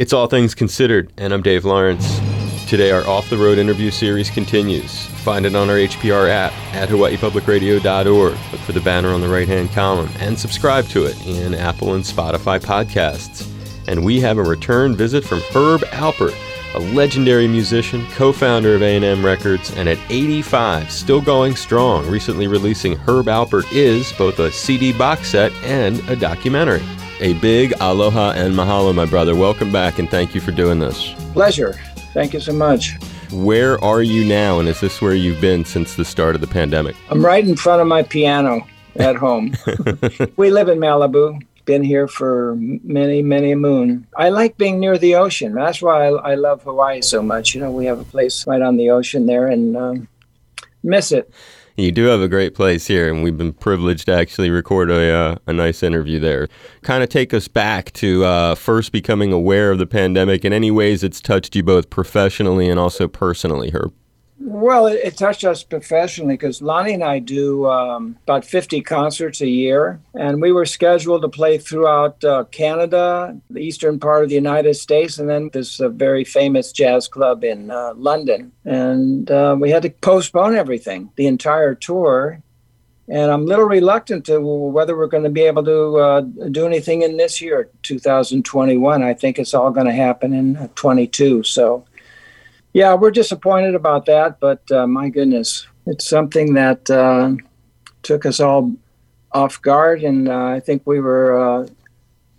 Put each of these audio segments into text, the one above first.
It's All Things Considered, and I'm Dave Lawrence. Today, our off the road interview series continues. Find it on our HPR app at hawaiipublicradio.org. Look for the banner on the right hand column and subscribe to it in Apple and Spotify podcasts. And we have a return visit from Herb Alpert, a legendary musician, co-founder of A&M Records, and at 85, still going strong, recently releasing Herb Alpert is both a CD box set and a documentary. A big aloha and mahalo, my brother. Welcome back and thank you for doing this. Pleasure. Thank you so much. Where are you now, and is this where you've been since the start of the pandemic? I'm right in front of my piano at home. we live in Malibu. Been here for many, many a moon. I like being near the ocean. That's why I, I love Hawaii so much. You know, we have a place right on the ocean there, and um, miss it. You do have a great place here, and we've been privileged to actually record a, uh, a nice interview there. Kind of take us back to uh, first becoming aware of the pandemic in any ways it's touched you both professionally and also personally, Herb. Well, it, it, touched us professionally because Lani and I do um, about 50 concerts a year, and we were scheduled to play throughout uh, Canada, the eastern part of the United States, and then this uh, very famous jazz club in uh, London. And uh, we had to postpone everything, the entire tour. And I'm a little reluctant to whether we're going to be able to uh, do anything in this year, 2021. I think it's all going to happen in uh, 22. So yeah, we're disappointed about that, but uh, my goodness, it's something that uh, took us all off guard, and uh, I think we were uh,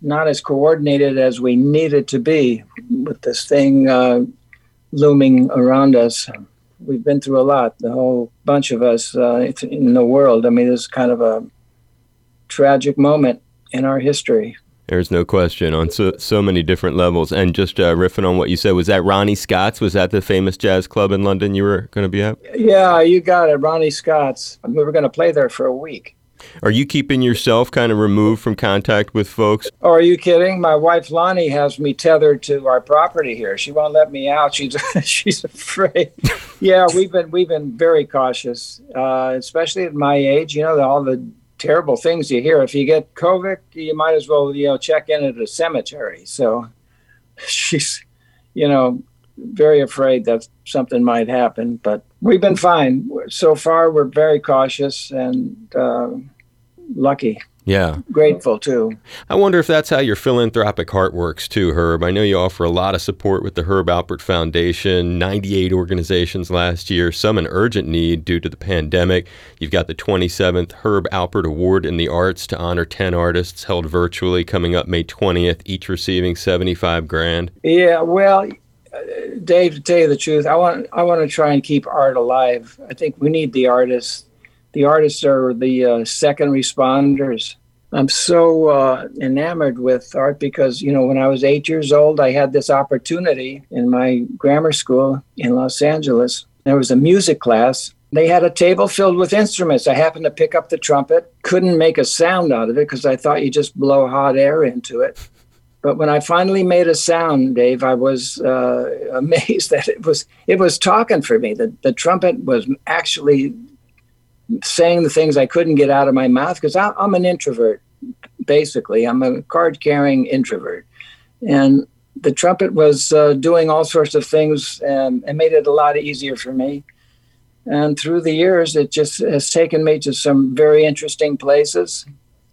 not as coordinated as we needed to be with this thing uh, looming around us. We've been through a lot, the whole bunch of us uh, in the world. I mean, it's kind of a tragic moment in our history. There's no question on so, so many different levels. And just uh, riffing on what you said, was that Ronnie Scott's? Was that the famous jazz club in London you were going to be at? Yeah, you got it. Ronnie Scott's. We were going to play there for a week. Are you keeping yourself kind of removed from contact with folks? Oh, are you kidding? My wife Lani has me tethered to our property here. She won't let me out. She's she's afraid. yeah, we've been we've been very cautious, uh, especially at my age. You know, all the terrible things you hear. If you get COVID, you might as well, you know, check in at a cemetery. So she's, you know, very afraid that something might happen. But we've been fine. So far, we're very cautious and uh, lucky. Yeah. Grateful too. I wonder if that's how your philanthropic heart works too, Herb. I know you offer a lot of support with the Herb Alpert Foundation, 98 organizations last year, some in urgent need due to the pandemic. You've got the 27th Herb Alpert Award in the Arts to honor 10 artists held virtually coming up May 20th, each receiving 75 grand. Yeah, well, uh, Dave, to tell you the truth, I want I want to try and keep art alive. I think we need the artists the artists are the uh, second responders. I'm so uh, enamored with art because, you know, when I was eight years old, I had this opportunity in my grammar school in Los Angeles. There was a music class. They had a table filled with instruments. I happened to pick up the trumpet, couldn't make a sound out of it because I thought you just blow hot air into it. But when I finally made a sound, Dave, I was uh, amazed that it was it was talking for me. The the trumpet was actually saying the things I couldn't get out of my mouth because I'm an introvert, basically. I'm a card carrying introvert. And the trumpet was uh, doing all sorts of things and, and made it a lot easier for me. And through the years, it just has taken me to some very interesting places.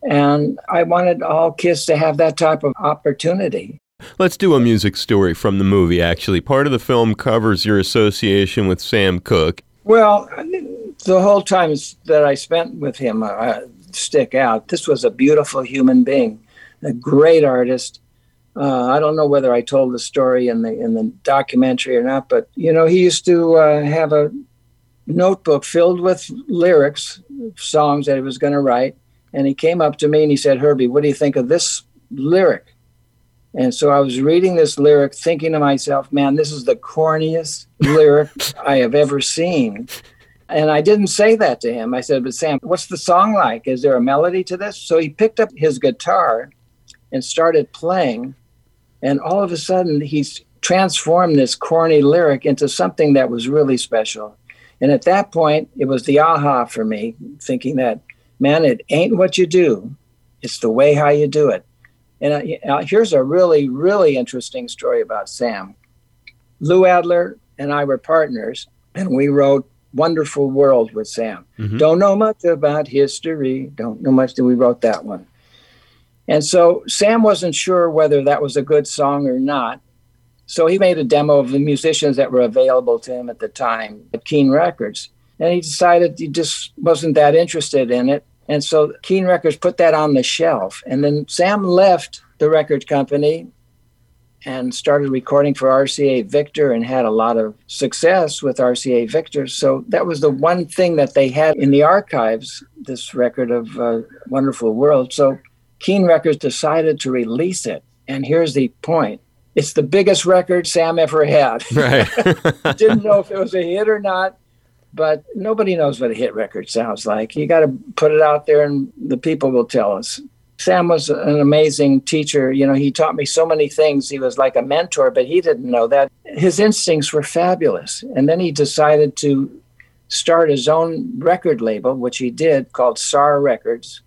And I wanted all kids to have that type of opportunity. Let's do a music story from the movie, actually. Part of the film covers your association with Sam Cooke. Well, the whole time that I spent with him uh, stick out. This was a beautiful human being, a great artist. Uh, I don't know whether I told the story in the in the documentary or not, but you know, he used to uh, have a notebook filled with lyrics, songs that he was going to write, and he came up to me and he said, "Herbie, what do you think of this lyric?" And so I was reading this lyric, thinking to myself, "Man, this is the corniest lyric I have ever seen." And I didn't say that to him. I said, But Sam, what's the song like? Is there a melody to this? So he picked up his guitar and started playing. And all of a sudden, he's transformed this corny lyric into something that was really special. And at that point, it was the aha for me, thinking that, man, it ain't what you do, it's the way how you do it. And here's a really, really interesting story about Sam. Lou Adler and I were partners, and we wrote Wonderful World with Sam. Mm-hmm. Don't know much about history. Don't know much. That we wrote that one. And so Sam wasn't sure whether that was a good song or not. So he made a demo of the musicians that were available to him at the time at Keen Records. And he decided he just wasn't that interested in it. And so Keen Records put that on the shelf. And then Sam left the record company and started recording for RCA Victor and had a lot of success with RCA Victor. So that was the one thing that they had in the archives, this record of uh, Wonderful World. So Keen Records decided to release it. And here's the point it's the biggest record Sam ever had. Right. Didn't know if it was a hit or not, but nobody knows what a hit record sounds like. You got to put it out there and the people will tell us. Sam was an amazing teacher. You know, he taught me so many things. He was like a mentor, but he didn't know that. His instincts were fabulous. And then he decided to start his own record label, which he did called SAR Records.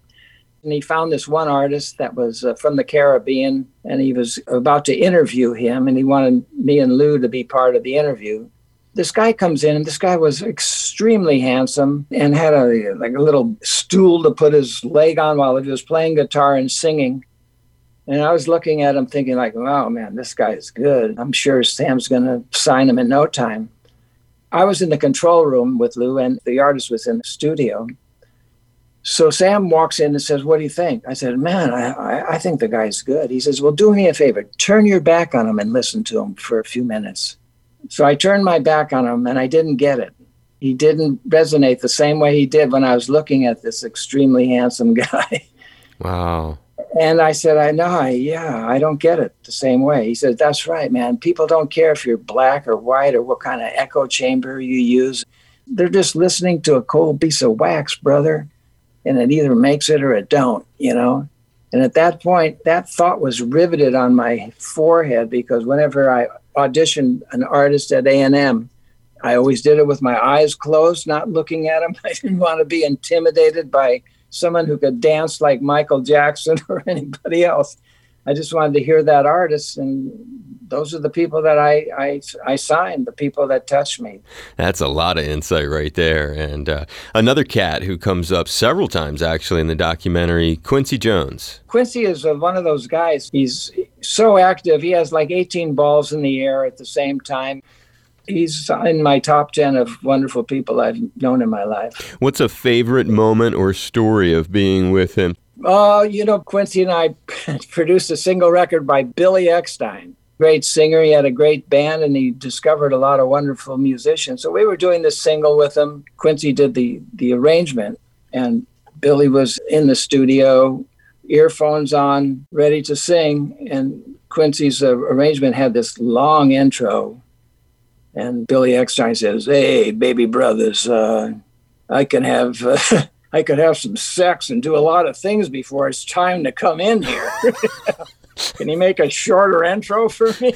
And he found this one artist that was uh, from the Caribbean, and he was about to interview him, and he wanted me and Lou to be part of the interview this guy comes in and this guy was extremely handsome and had a like a little stool to put his leg on while he was playing guitar and singing. And i was looking at him thinking like oh man this guy is good. I'm sure sam's going to sign him in no time. I was in the control room with lou and the artist was in the studio. So sam walks in and says what do you think? I said man I, I think the guy's good. He says well do me a favor. Turn your back on him and listen to him for a few minutes so I turned my back on him and I didn't get it. He didn't resonate the same way he did when I was looking at this extremely handsome guy. Wow. And I said, I know, I, yeah, I don't get it the same way. He said, That's right, man. People don't care if you're black or white or what kind of echo chamber you use. They're just listening to a cold piece of wax, brother. And it either makes it or it don't, you know? And at that point, that thought was riveted on my forehead because whenever I auditioned an artist at A&M. I always did it with my eyes closed, not looking at him. I didn't want to be intimidated by someone who could dance like Michael Jackson or anybody else. I just wanted to hear that artist, and those are the people that I I, I signed, the people that touched me. That's a lot of insight right there. And uh, another cat who comes up several times actually in the documentary, Quincy Jones. Quincy is uh, one of those guys. He's so active. He has like 18 balls in the air at the same time. He's in my top 10 of wonderful people I've known in my life. What's a favorite moment or story of being with him? Oh, you know, Quincy and I produced a single record by Billy Eckstine. Great singer. He had a great band and he discovered a lot of wonderful musicians. So we were doing this single with him. Quincy did the, the arrangement and Billy was in the studio, earphones on, ready to sing. And Quincy's uh, arrangement had this long intro. And Billy Eckstine says, Hey, baby brothers, uh, I can have. Uh, I could have some sex and do a lot of things before it's time to come in here. Can you make a shorter intro for me?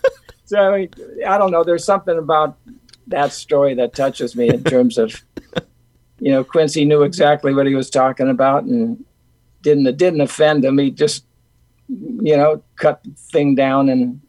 so I don't know. There's something about that story that touches me in terms of, you know, Quincy knew exactly what he was talking about and didn't it didn't offend him. He just, you know, cut the thing down and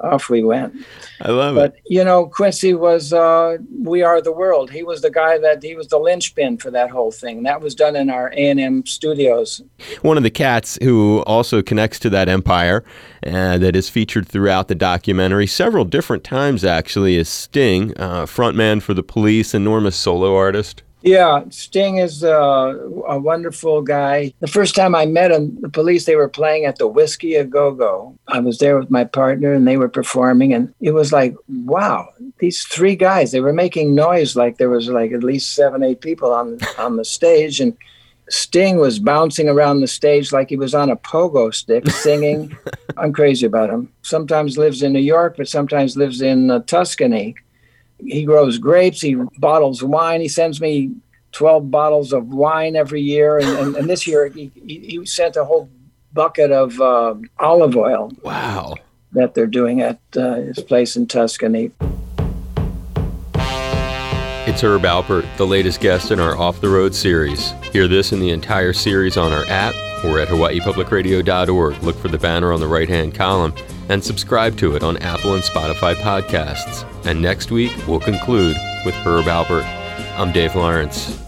off we went. I love but, it. But you know, Quincy was uh, "We Are the World." He was the guy that he was the linchpin for that whole thing. That was done in our A and M studios. One of the cats who also connects to that empire uh, that is featured throughout the documentary several different times. Actually, is Sting, uh, frontman for the Police, enormous solo artist. Yeah, Sting is uh, a wonderful guy. The first time I met him, the police, they were playing at the Whisky A Go Go. I was there with my partner and they were performing, and it was like, wow, these three guys, they were making noise like there was like at least seven, eight people on, on the stage. And Sting was bouncing around the stage like he was on a pogo stick singing. I'm crazy about him. Sometimes lives in New York, but sometimes lives in uh, Tuscany he grows grapes, he bottles wine. He sends me 12 bottles of wine every year. And, and, and this year he, he, sent a whole bucket of uh, olive oil. Wow. That they're doing at uh, his place in Tuscany. It's Herb Alpert, the latest guest in our Off the Road series. Hear this and the entire series on our app or at hawaiipublicradio.org. Look for the banner on the right hand column and subscribe to it on Apple and Spotify podcasts. And next week, we'll conclude with Herb Alpert. I'm Dave Lawrence.